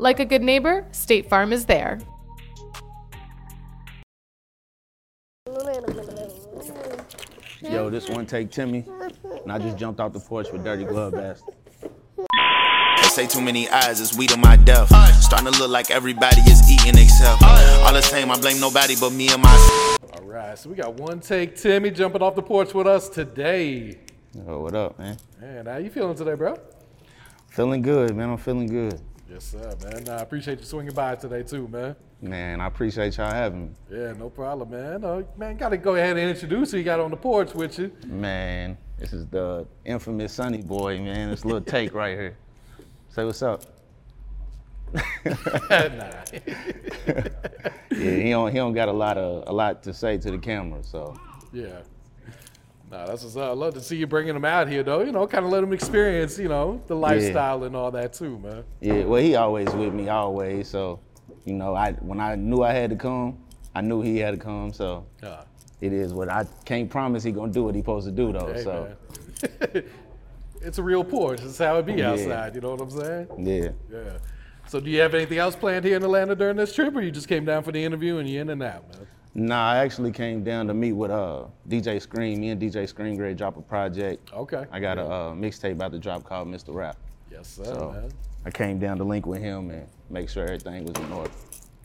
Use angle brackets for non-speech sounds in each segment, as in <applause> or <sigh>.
Like a good neighbor, State Farm is there. Yo, this WunTayk Timmy, and I just jumped off the porch with dirty glove ass. They say too many eyes is weed on my death. Starting to look like everybody is eating except. All the same, I blame nobody but me and my. All right, so we got WunTayk Timmy jumping off the porch with us today. Yo, what up, man? Man, how you feeling today, bro? Feeling good, man. I'm feeling good. Yes, sir, man. I appreciate you swinging by today too, man. Man, I appreciate y'all having me. Yeah, no problem, man. Uh, man, got to go ahead and introduce who you got on the porch with you. Man, this is the infamous Sunny Boy, man. This little <laughs> take right here. Say what's up. <laughs> nah. <laughs> Yeah, he don't he don't got a lot of a lot to say to the camera, so Yeah. Nah, that's what's up. I love to see you bringing them out here, though. You know, kind of let them experience, you know, the lifestyle and all that too, man. yeah. Well, he always with me, always. So, you know, I when I knew I had to come, I knew he had to come. So Yeah. it is what I can't promise he gonna do what he supposed to do though. So <laughs> it's a real porch. It's how it be Yeah. outside. You know what I'm saying? yeah. Yeah. So, do you have anything else planned here in Atlanta during this trip, or you just came down for the interview and you in and out, man? Nah, I actually came down to meet with uh DJ Scream. Me and DJ Scream Grey drop a project. Okay. I got a uh, mixtape about to drop called Mr. Rap. Yes, sir, So man. I came down to link with him and make sure everything was in order.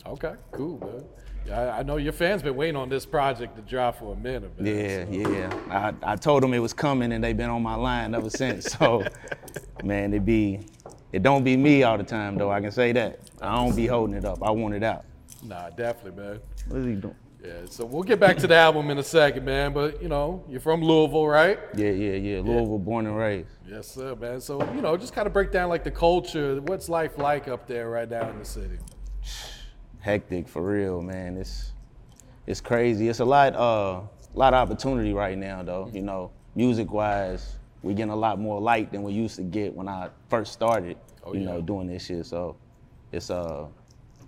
Okay, cool, man. Yeah, I, I know your fans been waiting on this project to drop for a minute, man. Yeah, so- yeah. I, I told them it was coming and they've been on my line ever since. So, <laughs> man, it be, it don't be me all the time though. I can say that. I don't be holding it up. I want it out. Nah, definitely, man. What is he doing? Yeah, so we'll get back to the album in a second, man. But you know, you're from Louisville, right? Yeah, yeah, yeah. Louisville, born and raised. Yes, sir, man. So you know, just kind of break down like the culture. What's life like up there right now in the city? <sighs> hectic for real, man. It's it's crazy. It's a lot uh lot of opportunity right now though. You know, music wise, we're getting a lot more light than we used to get when I first started, Oh, you yeah. know, doing this shit. So it's uh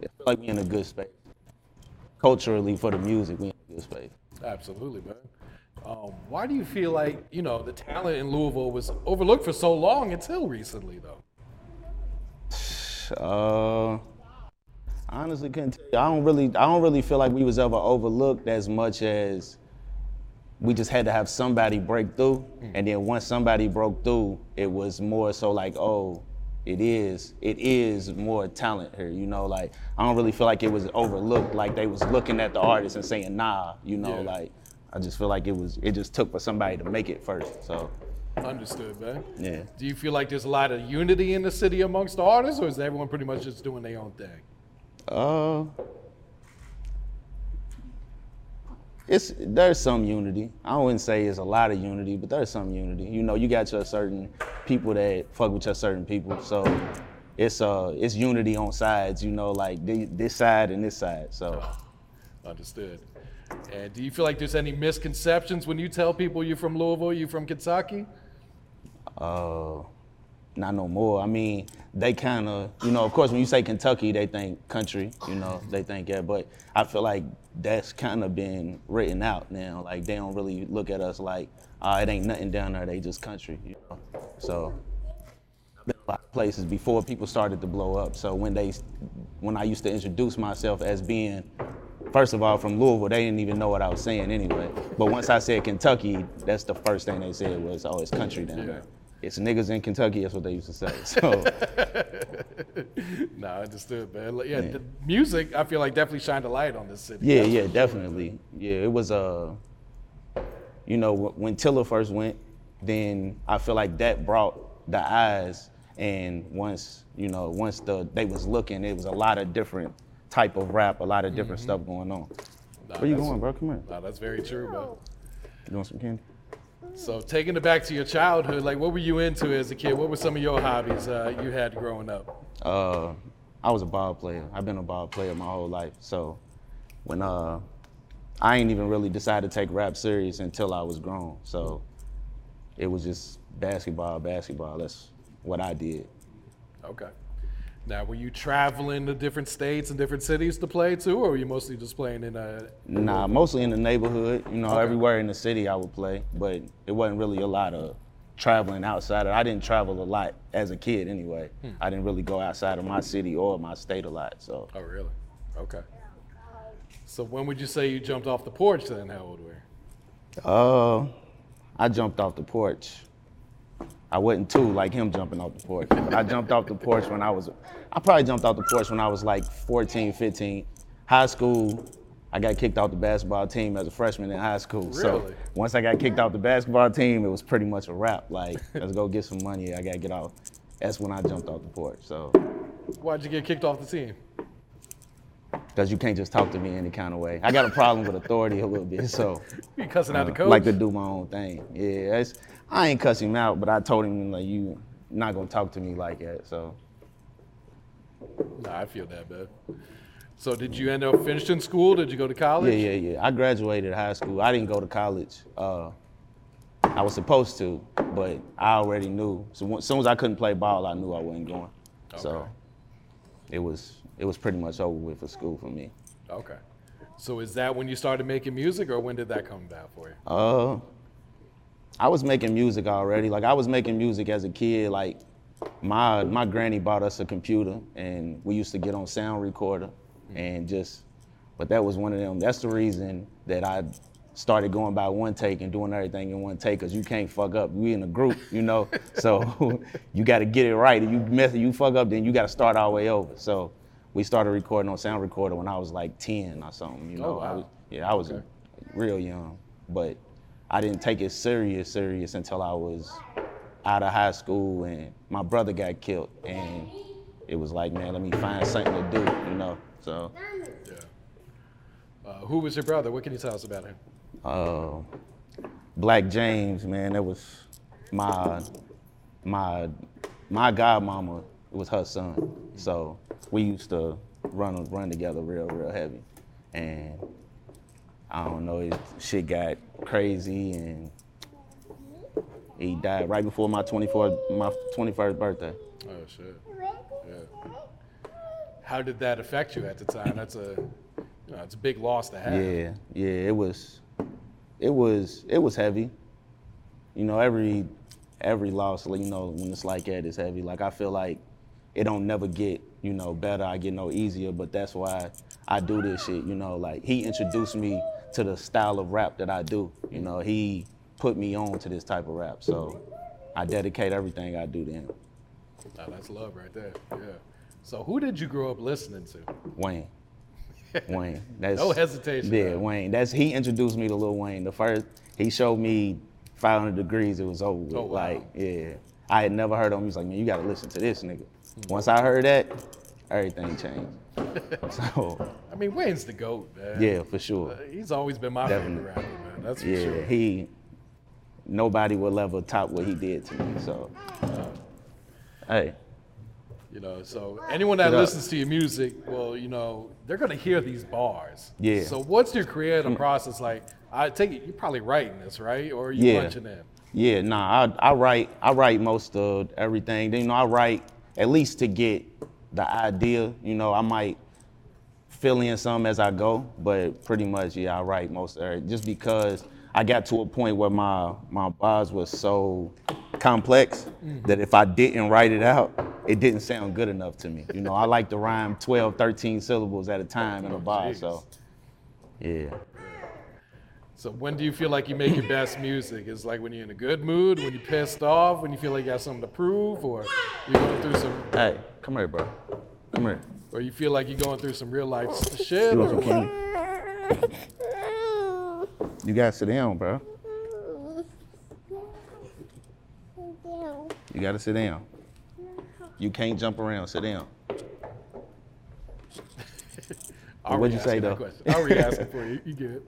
it's like we in a good space. Culturally for the music, we in a good space. Absolutely, man. Um, why do you feel like you know the talent in Louisville was overlooked for so long until recently, though? <sighs> Uh, honestly, couldn't tell you. I don't really, I don't really feel like we was ever overlooked as much as we just had to have somebody break through, and then once somebody broke through, it was more so like, oh, it is, it is more talent here, you know. Like I don't really feel like it was overlooked, like they was looking at the artist and saying, nah, you know, Yeah. like I just feel like it was, it just took for somebody to make it first. So Understood, man. yeah. Do you feel like there's a lot of unity in the city amongst the artists, or is everyone pretty much just doing their own thing? Uh, it's there's some unity. I wouldn't say it's a lot of unity, but there's some unity. You know, you got your certain people that fuck with your certain people, so it's uh it's unity on sides. You know, like thi- this side and this side. So <sighs> Understood. And do you feel like there's any misconceptions when you tell people you're from Louisville, you're from Kentucky? uh, not no more. I mean, they kind of, you know, of course, when you say Kentucky, they think country, you know, they think yeah, but I feel like that's kind of been written out now. Like they don't really look at us like, uh, it ain't nothing down there. They just country, you know. So I've been a lot of places before people started to blow up. So when they, when I used to introduce myself as being, first of all, from Louisville, they didn't even know what I was saying anyway. But once I said Kentucky, that's the first thing they said was, oh, it's country down there. It's niggas in Kentucky. That's what they used to say. So <laughs> No, I understood, man. Like, Yeah, the music I feel like definitely shined a light on this city. yeah, yeah, definitely. Yeah, it was Uh, you know, when Tiller first went, then I feel like that brought the eyes, And once you know, once the they was looking, it was a lot of different type of rap, a lot of different stuff going on. Nah, Where you going, bro? Come here. Nah, that's very true, bro. You want some candy? So taking it back to your childhood, like what were you into as a kid? What were some of your hobbies uh, you had growing up? Uh, I was a ball player. I've been a ball player my whole life. So when uh, I ain't even really decided to take rap serious until I was grown. So it was just basketball, basketball. That's what I did. Okay. Now, were you traveling to different states and different cities to play too, or were you mostly just playing in uh, a? Nah, mostly in the neighborhood. You know, Okay. everywhere in the city I would play, but it wasn't really a lot of traveling outside. I didn't travel a lot as a kid anyway. I didn't really go outside of my city or my state a lot. So Oh, really? Okay. So when would you say you jumped off the porch then? How old were you? Uh, I jumped off the porch. I wasn't too like him jumping off the porch, but I jumped off the porch when I was, I probably jumped off the porch when I was like 14, 15. High school, I got kicked off the basketball team as a freshman in high school. Really? So once I got kicked off the basketball team, it was pretty much a wrap. Like, <laughs> let's go get some money. I gotta get off. That's when I jumped off the porch. So, Why'd you get kicked off the team? Because you can't just talk to me any kind of way. I got a problem with authority a little bit. So. <laughs> You cussing out the Uh, coach? Like to do my own thing. Yeah, it's, I ain't cuss him out, but I told him like you not gonna talk to me like that. So Nah, I feel that bad. So did you end up finishing school? Did you go to college? yeah, yeah, yeah. I graduated high school. I didn't go to college. Uh, I was supposed to, but I already knew. So as soon as I couldn't play ball, I knew I wasn't going. Okay. So it was it was pretty much over with for school for me. Okay. So is that when you started making music, or when did that come about for you? Uh, I was making music already. Like I was making music as a kid. Like my my granny bought us a computer, and we used to get on sound recorder, and just. But that was one of them. That's the reason that I started going by one take and doing everything in one take, cause you can't fuck up. We in a group, you know. <laughs> so <laughs> you got to get it right. If you mess, you fuck up, then you got to start all the way over. So we started recording on sound recorder when I was like 10 or something. You know. I wow. was, yeah, I was Okay. real young, but I didn't take it serious, serious until I was out of high school and my brother got killed, and it was like, man, let me find something to do, you know. So, Yeah. Uh, who was your brother? What can you tell us about him? uh, Black James, man, that was my my my godmama. It was her son, so we used to run run together real, real heavy, and I don't know, it, shit got crazy and he died right before my 24th, my 21st birthday. Oh shit. Yeah. How did that affect you at the time? That's a, you know, it's a big loss to have. Yeah, yeah, it was, it was, it was heavy. You know, every, every loss, you know, when it's like that, it's heavy. Like I feel like it don't never get, you know, better. I get no easier, but that's why I do this shit. You know, like he introduced me to the style of rap that I do. You know, he put me on to this type of rap, so I dedicate everything I do to him. Nah, that's love right there. Yeah. So who did you grow up listening to? Wayne. <laughs> Wayne. That's No hesitation, Yeah. Wayne. That's he introduced me to Lil Wayne. The first he showed me 500 Degreez. It was over with. Oh, wow. Like, yeah, I had never heard of him. He was like, man, you got to listen to this nigga. Hmm. Once I heard that, everything changed. <laughs> so I mean, Wayne's the goat, man. yeah, for sure. Uh, He's always been my Definitely. favorite rapper, man. That's for Yeah, sure. he. Nobody will ever top what he did to me. So, hey, You know, so anyone that listens to your music, well, you know, they're gonna hear these bars. Yeah. So what's your creative process like? I take it you're probably writing this, right? Or are you Yeah. punching in? Yeah, nah, I, I write I write most of everything. Then, you know, I write at least to get the idea. You know, I might fill in some as I go, but pretty much, yeah, I write most of it. Just because I got to a point where my my bars was so complex mm. that if I didn't write it out, it didn't sound good enough to me. You know, I like to rhyme 12, 13 syllables at a time in a bar. So, yeah. So when do you feel like you make your best music? Is like when you're in a good mood, when you're pissed off, when you feel like you got something to prove, or you're going through some, Hey, come here, bro. Come here. or you feel like you're going through some real life <laughs> shit. You Or want some? You gotta sit down, bro. You gotta sit down. You can't jump around. Sit down. <laughs> I'll What'd you say, though? I'll re-ask it for you. You get it.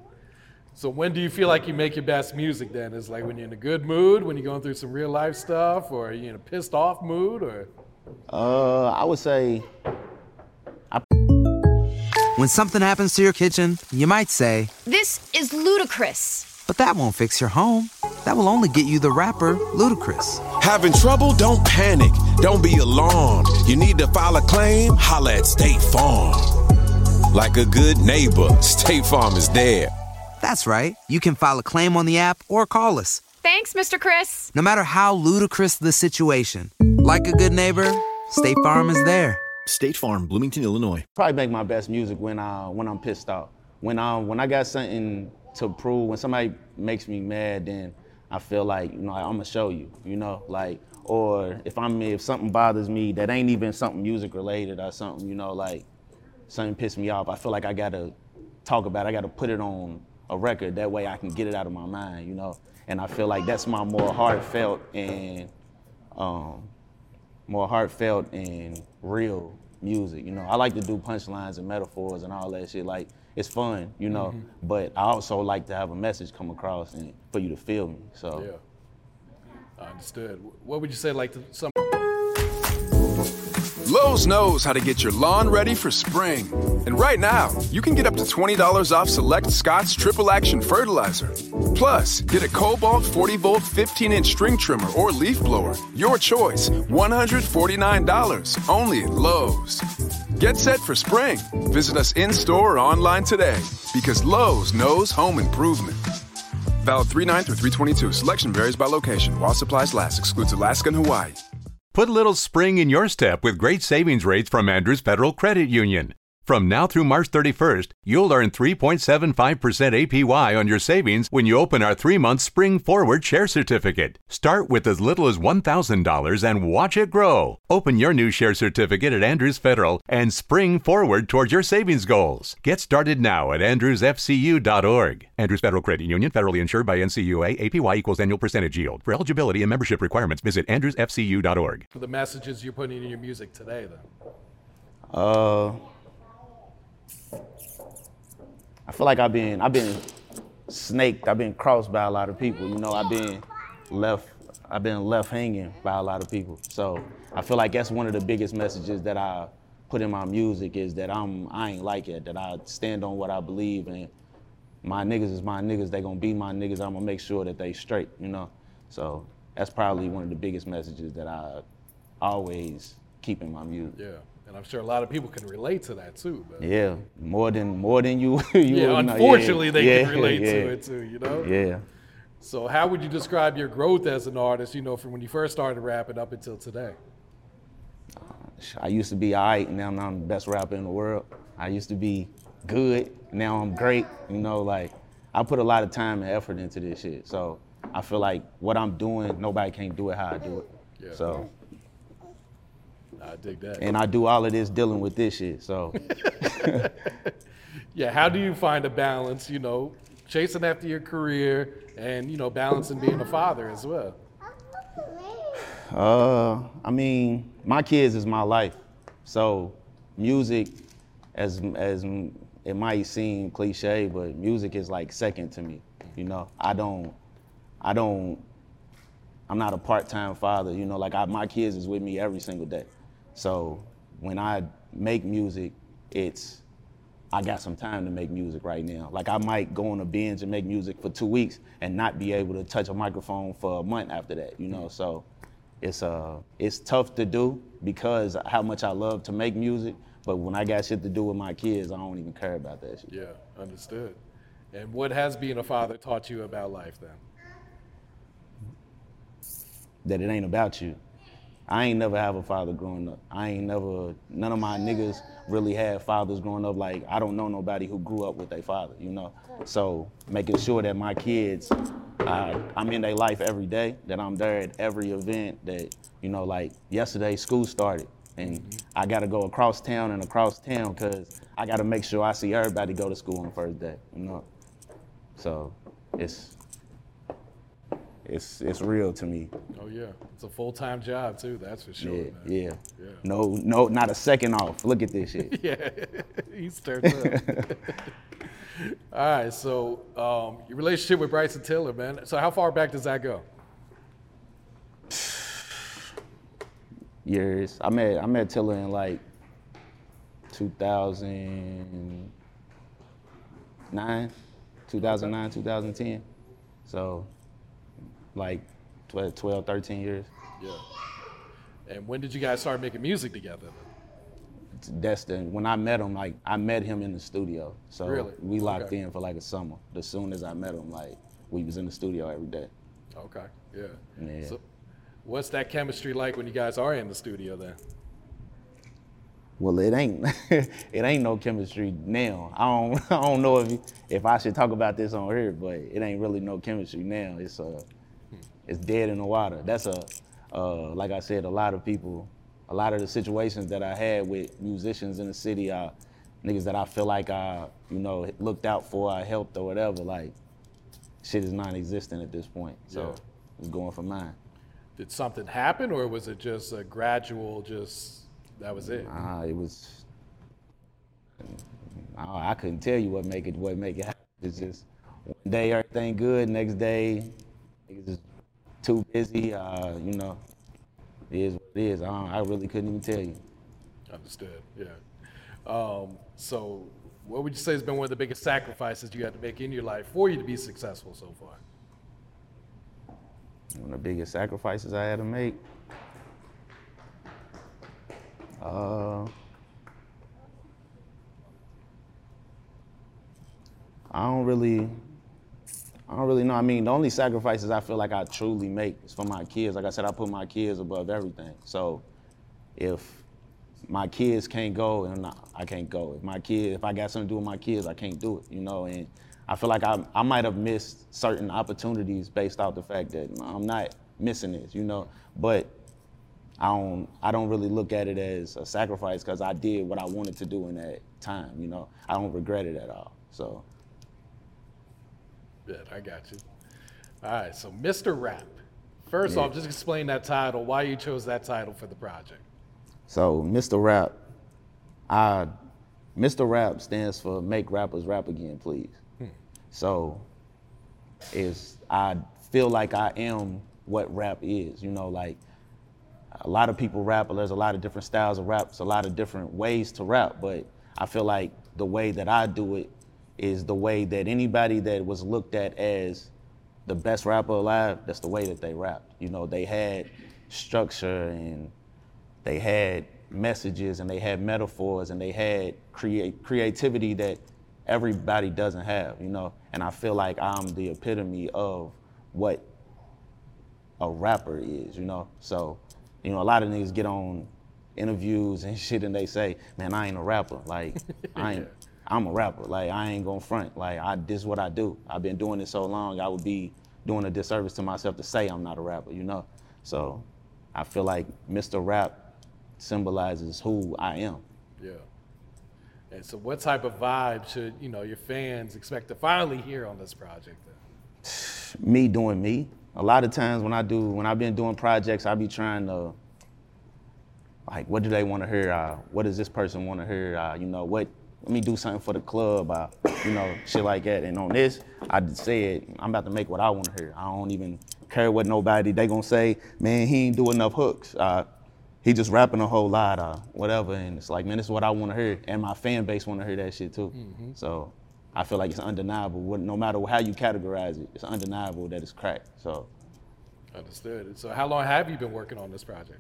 So when do you feel like you make your best music then? Is like when you're in a good mood, when you're going through some real life stuff, or you're you in a pissed off mood, or Uh, I would say When something happens to your kitchen, you might say, This is ludicrous. but that won't fix your home. That will only get you the rapper, Ludacris. Having trouble? Don't panic. Don't be alarmed. You need to file a claim? Holla at State Farm. Like a good neighbor, State Farm is there. That's right. You can file a claim on the app or call us. Thanks, Mr. Chris. No matter how ludicrous the situation, like a good neighbor, State Farm is there. State Farm, Bloomington, Illinois. probably make my best music when I when I'm pissed off. When I when I got something to prove, when somebody makes me mad, then I feel like you know I'm gonna show you, you know, like or if I'm if something bothers me that ain't even something music related or something, you know, like something pissed me off. I feel like I gotta talk about. it. I gotta put it on a record. That way I can get it out of my mind, you know. And I feel like that's my more heartfelt and um, more heartfelt and real music. You know, I like to do punchlines and metaphors and all that shit. Like it's fun, you know. But I also like to have a message come across and for you to feel me. So yeah, I understood. What would you say, like to some? Lowe's knows how to get your lawn ready for spring. And right now, you can get up to $20 off select Scott's Triple Action Fertilizer. Plus, get a Cobalt 40 volt 15 inch string trimmer or leaf blower. Your choice, $149 only at Lowe's. Get set for spring. Visit us in store or online today because Lowe's knows home improvement. Valid 39 through 322. Selection varies by location. While supplies last, excludes Alaska and Hawaii. Put a little spring in your step with great savings rates from Andrews Federal Credit Union. From now through March 31st, you'll earn 3.75% APY on your savings when you open our three month Spring Forward Share Certificate. Start with as little as $1,000 and watch it grow. Open your new share certificate at Andrews Federal and spring forward towards your savings goals. Get started now at andrewsfcu.org. Andrews Federal Credit Union, federally insured by NCUA, APY equals annual percentage yield. For eligibility and membership requirements, visit andrewsfcu.org. the messages you're putting in your music today, then? uh I feel like I've been I've been snaked, I've been crossed by a lot of people. You know, I've been left I've been left hanging by a lot of people. So I feel like that's one of the biggest messages that I put in my music is that I'm I ain't like it, that I stand on what I believe and my niggas is my niggas, they gonna be my niggas, I'm gonna make sure that they straight, you know. So that's probably one of the biggest messages that I always keep in my music. Yeah, and I'm sure a lot of people can relate to that too. But Yeah, more than more than you. <laughs> you yeah, unfortunately, they yeah, can relate yeah, to it too. You know. Yeah. So how would you describe your growth as an artist? You know, from when you first started rapping up until today. I used to be alright, and now I'm the best rapper in the world. I used to be good, now I'm great. You know, like I put a lot of time and effort into this shit. So I feel like what I'm doing, nobody can do it how I do it. Yeah. So I dig that. and I do all of this dealing with this shit. So <laughs> yeah, how do you find a balance? You know, chasing after your career and you know balancing being a father as well. Uh, I mean, my kids is my life. So, music, as as it might seem cliche, but music is like second to me. You know, I don't, I don't, I'm not a part-time father. You know, like I, my kids is with me every single day. So when I make music, it's I got some time to make music right now. Like I might go on a binge and make music for two weeks and not be able to touch a microphone for a month after that. You know, so it's uh it's tough to do because how much I love to make music. But when I got shit to do with my kids, I don't even care about that shit. Yeah, understood. And what has being a father taught you about life then? That it ain't about you. I ain't never have a father growing up. I ain't never none of my niggas really had fathers growing up. Like I don't know nobody who grew up with their father, you know. So making sure that my kids, uh, I'm in their life every day. That I'm there at every event. That you know, like yesterday, school started, and I got to go across town and across town because I got to make sure I see everybody go to school on the first day, you know. So it's it's it's real to me. Oh yeah, it's a full time job too. That's for sure. Yeah, man. yeah. Yeah. No, no, not a second off. Look at this shit. <laughs> yeah, <laughs> he's turned up. <laughs> All right, so um, your relationship with Bryson Tiller, man. So how far back does that go? <sighs> Years. I met I met Tiller in like 2009, 2009, 2010. So like 12, 12, 13 years. Yeah. And when did you guys start making music together? That's the when I met him. Like I met him in the studio. So Really? we locked Okay. in for like a summer. As soon as I met him, like we was in the studio every day. Okay. Yeah. Yeah. So, what's that chemistry like when you guys are in the studio then? Well, it ain't <laughs> it ain't no chemistry now. I don't <laughs> I don't know if if I should talk about this on here, but it ain't really no chemistry now. It's uh it's dead in the water. That's a uh like I said, a lot of people, a lot of the situations that I had with musicians in the city, uh niggas that I feel like I you know looked out for, I helped or whatever. Like shit is non-existent at this point. So Yeah. it's going for mine. Did something happen, or was it just a gradual? Just that was it. Uh, it was. I, I couldn't tell you what make it what make it happen. It's just one day everything good, next day niggas is too busy. Uh, you know, it is what it is. I, I really couldn't even tell you. Understood. Yeah. Um, so, what would you say has been one of the biggest sacrifices you had to make in your life for you to be successful so far? One of the biggest sacrifices I had to make. Uh, I don't really, I don't really know. I mean, the only sacrifices I feel like I truly make is for my kids. Like I said, I put my kids above everything. So, if my kids can't go, and I, I can't go. If my kids, if I got something to do with my kids, I can't do it. You know, and I feel like I, I might have missed certain opportunities based off the fact that I'm not missing this. You know, but I don't I don't really look at it as a sacrifice because I did what I wanted to do in that time. You know, I don't regret it at all. So. Yeah, I got you. All right, so Mr. Rap. First Yeah. off, just explain that title, why you chose that title for the project. So Mr. Rap, I, Mr. Rap stands for Make Rappers Rap Again, Please. Hmm. So, is I feel like I am what rap is. You know, like a lot of people rap, but there's a lot of different styles of rap, raps, a lot of different ways to rap. But I feel like the way that I do it is the way that anybody that was looked at as the best rapper alive, that's the way that they rapped. You know, they had structure and they had messages and they had metaphors and they had create creativity that everybody doesn't have, you know. And I feel like I'm the epitome of what a rapper is, you know. So, you know, a lot of niggas get on interviews and <laughs> shit and they say, "Man, I ain't a rapper." Like, I ain't. <laughs> I'm a rapper. Like, I ain't gonna front. Like, I this is what I do. I've been doing this so long. I would be doing a disservice to myself to say I'm not a rapper, you know. So, I feel like Mr. Rap symbolizes who I am. Yeah. And so, what type of vibe should you know your fans expect to finally hear on this project? Then? <sighs> me doing me. A lot of times when I do, when I've been doing projects, I be trying to, like, what do they want to hear? Uh, what does this person want to hear? Uh, you know, what? Let me do something for the club. Uh, you know, shit like that. And on this, I said I'm about to make what I want to hear. I don't even care what nobody they gonna say. Man, he ain't do enough hooks. Uh, he just rapping a whole lot, uh, whatever. And it's like, man, this is what I want to hear, and my fan base want to hear that shit too. So I feel like it's undeniable. No matter how you categorize it, it's undeniable that it's crack. So Understood. So, how long have you been working on this project?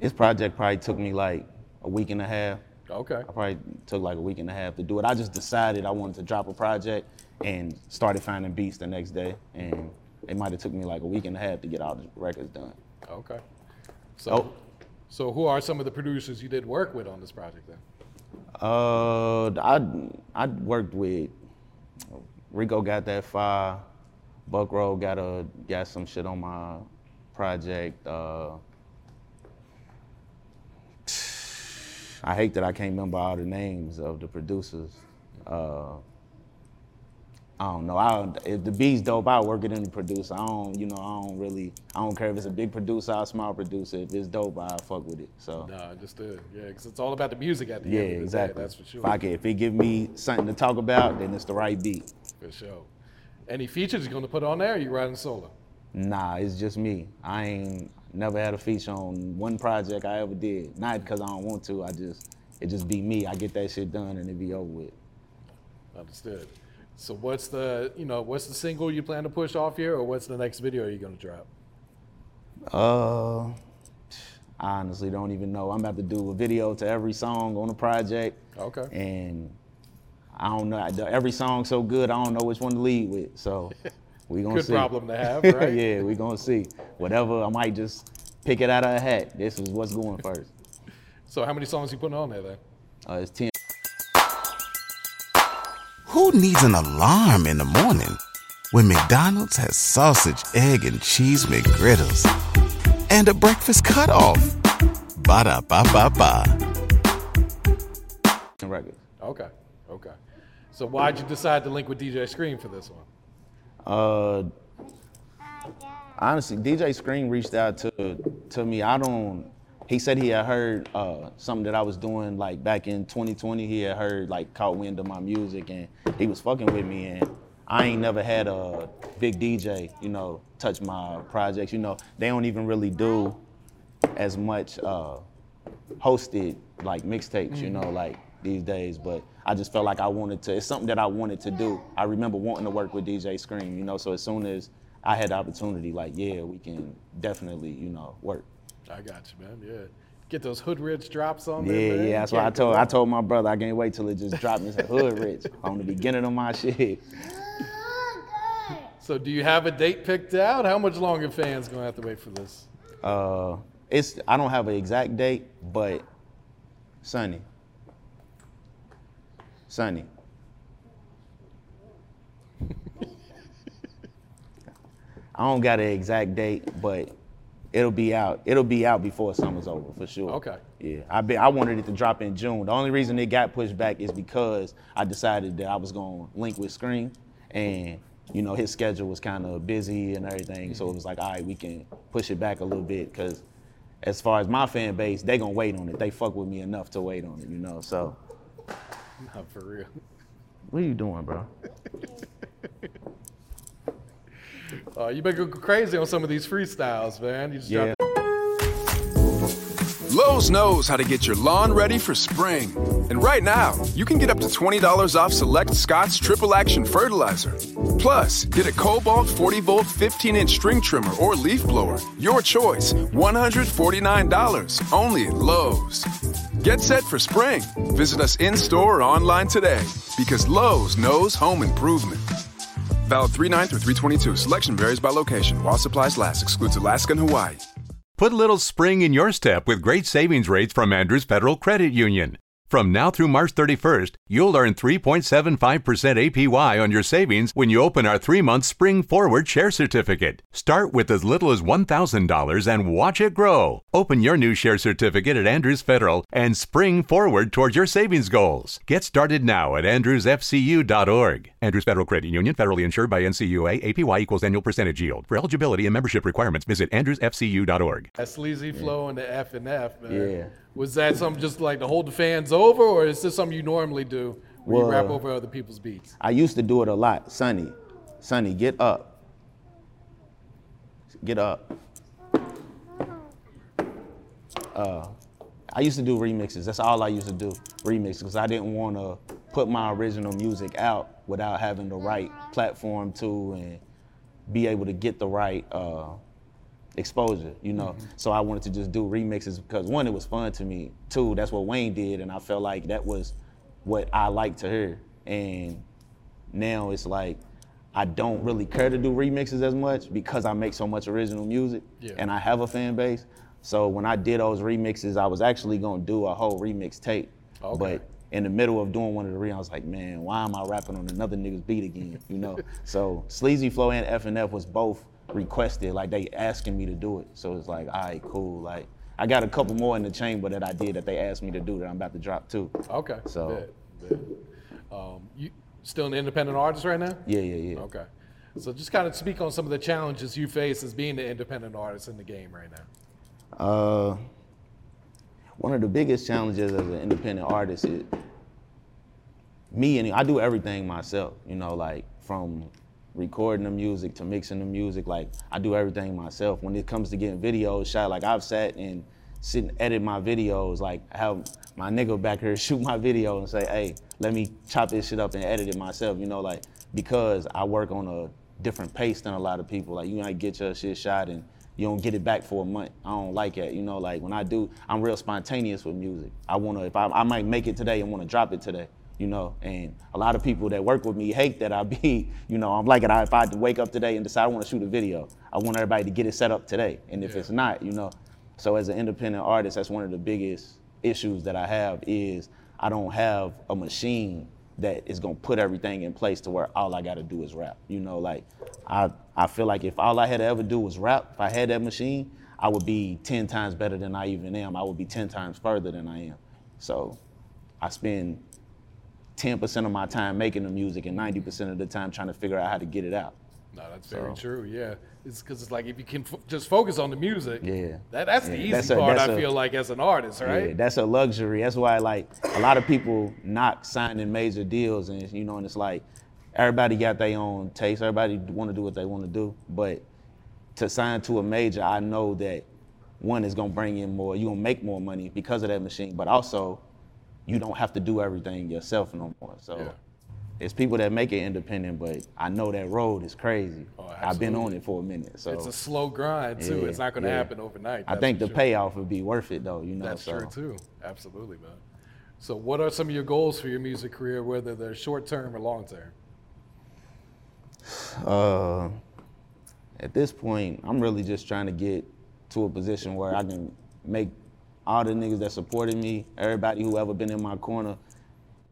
this project probably took me like a week and a half. Okay. I probably took like a week and a half to do it. I just decided I wanted to drop a project and started finding beats the next day, and it might have took me like a week and a half to get all the records done. Okay. So, Oh. so who are some of the producers you did work with on this project then? Uh, I I worked with Rico got that fire. Buck Road got a got some shit on my project. Uh, I hate that I can't remember all the names of the producers. Uh, I don't know. I if the beat's dope, I work it in the producer. I don't, you know, I don't really, I don't care if it's a big producer or a small producer. If it's dope, I fuck with it. So. No, understood. Yeah, because it's all about the music at the Yeah, end the exactly. day. That's for sure. If I can, if it give me something to talk about, then it's the right beat. For sure. Any features you're going to put on there? Or you riding solo? Nah, it's just me. I ain't never had a feature on one project I ever did. Not because I don't want to. I just, it just be me. I get that shit done and it be over with. Understood. So what's the you know what's the single you plan to push off here, or what's the next video you're going to drop? Uh, I honestly don't even know. I'm about to do a video to every song on the project. Okay. And I don't know. Every song's so good, I don't know which one to lead with. So <laughs> we gonna see. Good see. problem to have, <laughs> right? yeah, we gonna see. Whatever, I might just pick it out of a hat. This is what's going first. So how many songs you putting on there then? Uh, it's ten. Who needs an alarm in the morning when McDonald's has sausage, egg, and cheese McGriddles and a breakfast cutoff? Ba da ba ba ba. Records. Okay. Okay. So why'd you decide to link with DJ Scream for this one? Uh, honestly, DJ Scream reached out to to me. I don't. He said he had heard uh, something that I was doing like back in 2020. He had heard like caught wind of my music and he was fucking with me. And I ain't never had a big DJ, you know, touch my projects. You know, they don't even really do as much uh, hosted like mixtapes. You know, like these days. But I just felt like I wanted to. It's something that I wanted to do. I remember wanting to work with DJ Scream. You know, so as soon as I had the opportunity, like, yeah, we can definitely, you know, work. I got you, man. Yeah. Get those Hood Rich drops on Yeah, there. man. yeah, that's what I Can't told. I told my brother I can't wait till it just dropped. It's a hood rich <laughs> on the beginning of my shit. <laughs> So do you have a date picked out? How much longer fans gonna have to wait for this? Uh, it's I don't have an exact date, but Sunny. Sunny. I don't got an exact date, but it'll be out. It'll be out before summer's over for sure. Okay. Yeah, I be, I wanted it to drop in June. The only reason it got pushed back is because I decided that I was gonna link with Scream, and you know his schedule was kind of busy and everything. So it was like, all right, we can push it back a little bit because as far as my fan base, they gonna wait on it. They fuck with me enough to wait on it, you know. So <laughs> Not for real. what are you doing, bro? Uh, you been go crazy on some of these freestyles, man. You just Yeah. dropped Lowe's knows how to get your lawn ready for spring. And right now, you can get up to $20 off select Scott's Triple Action Fertilizer. Plus, get a Cobalt 40 volt 15 inch string trimmer or leaf blower. Your choice, $149 only at Lowe's. Get set for spring. Visit us in store or online today because Lowe's knows home improvement. Valid 39 through 322. Selection varies by location. While supplies last, excludes Alaska and Hawaii. Put a little spring in your step with great savings rates from Andrews Federal Credit Union. From now through March 31st, you'll earn 3.75% APY on your savings when you open our three month Spring Forward Share Certificate. Start with as little as $1,000 and watch it grow. Open your new share certificate at Andrews Federal and spring forward towards your savings goals. Get started now at andrewsfcu.org. Andrews Federal Credit Union, federally insured by NCUA, APY equals annual percentage yield. For eligibility and membership requirements, visit andrewsfcu.org. that sleazy flow and the FNF, man. Yeah. Was that something just like to hold the fans over, or is this something you normally do when you rap over other people's beats? I used to do it a lot. Sonny, Sonny, get up. Get up. Uh, I used to do remixes. That's all I used to do, remixes, because I didn't want to put my original music out without having the right platform to and be able to get the right uh, exposure, you know. Mm-hmm. So I wanted to just do remixes because one, it was fun to me. Two, that's what Wayne did, and I felt like that was what I liked to hear. And now it's like I don't really care to do remixes as much because I make so much original music Yeah. and I have a fan base. So when I did those remixes, I was actually gonna do a whole remix tape. Okay. But in the middle of doing one of the re, I was like, man, why am I rapping on another nigga's beat again? You know? <laughs> so Sleazy Flow and FNF was both requested, like they asking me to do it. So it's like, all right, cool. Like I got a couple more in the chamber that I did that they asked me to do that I'm about to drop too. Okay. So- bet, bet. Um, you Still an independent artist right now? Yeah, yeah, yeah. Okay. So just kind of speak on some of the challenges you face as being an independent artist in the game right now. Uh, one of the biggest challenges as an independent artist is me and I do everything myself. You know, like from recording the music to mixing the music. Like I do everything myself. When it comes to getting videos shot, like I've sat and sit and edit my videos. Like have my nigga back here <laughs> shoot my video and say, hey, let me chop this shit up and edit it myself. You know, like because I work on a different pace than a lot of people. Like you might get your shit shot and you don't get it back for a month. I don't like that. You know, like when I do, I'm real spontaneous with music. I wanna, if I, I might make it today and wanna drop it today. You know, and a lot of people that work with me hate that I be, <laughs> you know, I'm like it. If I had to wake up today and decide I want to shoot a video, I want everybody to get it set up today. And if Yeah. it's not, you know, so as an independent artist, that's one of the biggest issues that I have is I don't have a machine that is gonna put everything in place to where all I gotta do is rap. You know, like I I feel like if all I had to ever do was rap, if I had that machine, I would be ten times better than I even am. I would be ten times further than I am. So I spend ten percent of my time making the music and ninety percent of the time trying to figure out how to get it out. No, that's very true. Yeah, it's because it's like if you can f- just focus on the music. Yeah. That, that's the easy that's a- part. I a- feel like as an artist, right? Yeah, that's a luxury. That's why like a lot of people not signing major deals, and you know, and it's like everybody got their own taste. Everybody want to do what they want to do, but to sign to a major, I know that one is gonna bring in more. You are gonna make more money because of that machine, but also you don't have to do everything yourself no more. So. Yeah. It's people that make it independent, but I know that road is crazy. I've been on it for a minute, so It's a slow grind too. Yeah, it's not going to yeah. happen overnight. I think the sure. payoff would be worth it, though. You know, That's so. true too. Absolutely, man. So, what are some of your goals for your music career, whether they're short term or long term? Uh, at this point, I'm really just trying to get to a position where I can make all the niggas that supported me, everybody who ever been in my corner,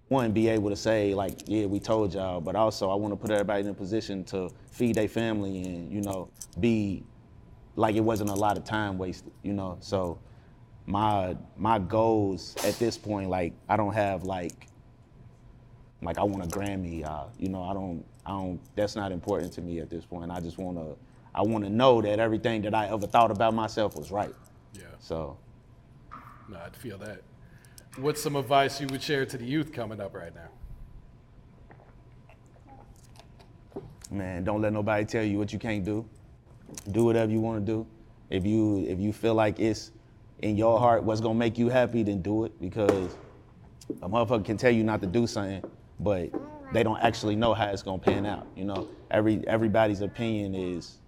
one, be able to say, like, yeah, we told y'all, but also I want to put everybody in a position to feed their family and, you know, be like it wasn't a lot of time wasted, you know? So my my goals at this point, like, I don't have like like I want a Grammy. Uh, you know, I don't, I don't. That's not important to me at this point. I just want to, I want to know that everything that I ever thought about myself was right. Yeah. So, No, I'd feel that. What's some advice you would share to the youth coming up right now? man, don't let nobody tell you what you can't do. Do whatever you want to do. If you, if you feel like it's in your heart what's gonna make you happy, then do it because a motherfucker can tell you not to do something, but they don't actually know how it's gonna pan out. You know, every everybody's opinion is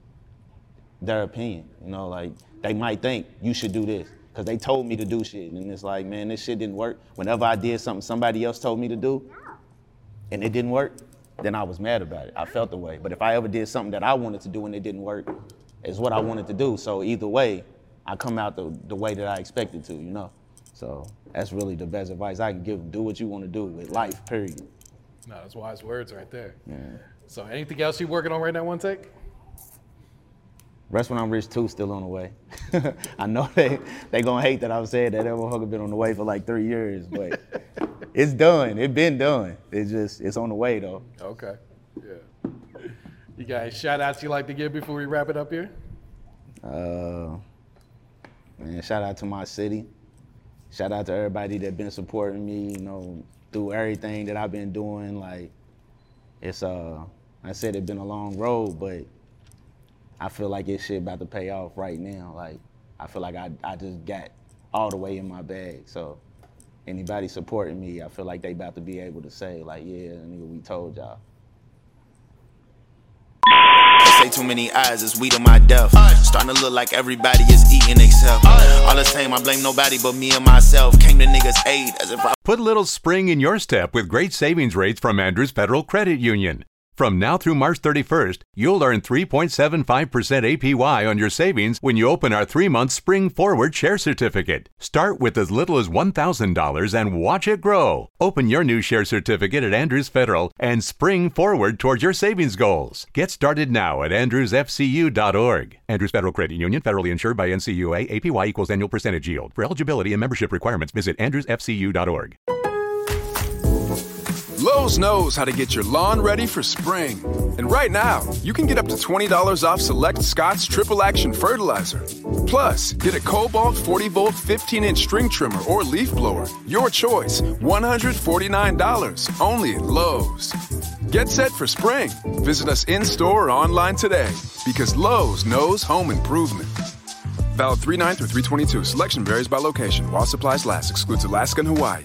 their opinion. You know, like they might think you should do this because they told me to do shit, and it's like, man, this shit didn't work. Whenever I did something somebody else told me to do, and it didn't work, then I was mad about it. I felt the way. But if I ever did something that I wanted to do and it didn't work, it's what I wanted to do. So either way, I come out the, the way that I expected to, you know. So that's really the best advice I can give them. Do what you want to do with life, period. No, that's wise words right there. Yeah. So, anything else you're working on right now, WunTayk? Rest when I'm rich too, still on the way. <laughs> I know they they gonna hate that I've said that that motherfucker been on the way for like three years, but it's done. It been done. It's just it's on the way though. Okay. Yeah. You guys, shout outs you like to give before we wrap it up here? Uh, man, shout out to my city. Shout out to everybody that been supporting me, you know, through everything that I've been doing. Like, it's uh, I said it's been a long road, but I feel like this shit about to pay off right now. Like, I feel like I I just got all the way in my bag. So, anybody supporting me, I feel like they about to be able to say like, yeah, nigga, we told y'all. Say too many eyes is weed on my death. Starting to look like everybody is eating except. All the same, I blame nobody but me and myself. Came to niggas' aid as if I Put a little spring in your step with great savings rates from Andrews Federal Credit Union. From now through March 31st, you'll earn 3.75% APY on your savings when you open our three month Spring Forward Share Certificate. Start with as little as $1,000 and watch it grow. Open your new share certificate at Andrews Federal and spring forward towards your savings goals. Get started now at andrewsfcu.org. Andrews Federal Credit Union, federally insured by NCUA, APY equals annual percentage yield. For eligibility and membership requirements, visit andrewsfcu.org. Lowe's knows how to get your lawn ready for spring. And right now, you can get up to $20 off select Scott's Triple Action Fertilizer. Plus, get a Cobalt 40 volt 15 inch string trimmer or leaf blower. Your choice, $149 only at Lowe's. Get set for spring. Visit us in store or online today because Lowe's knows home improvement. Valid 3 9 through 322. Selection varies by location. While supplies last, excludes Alaska and Hawaii.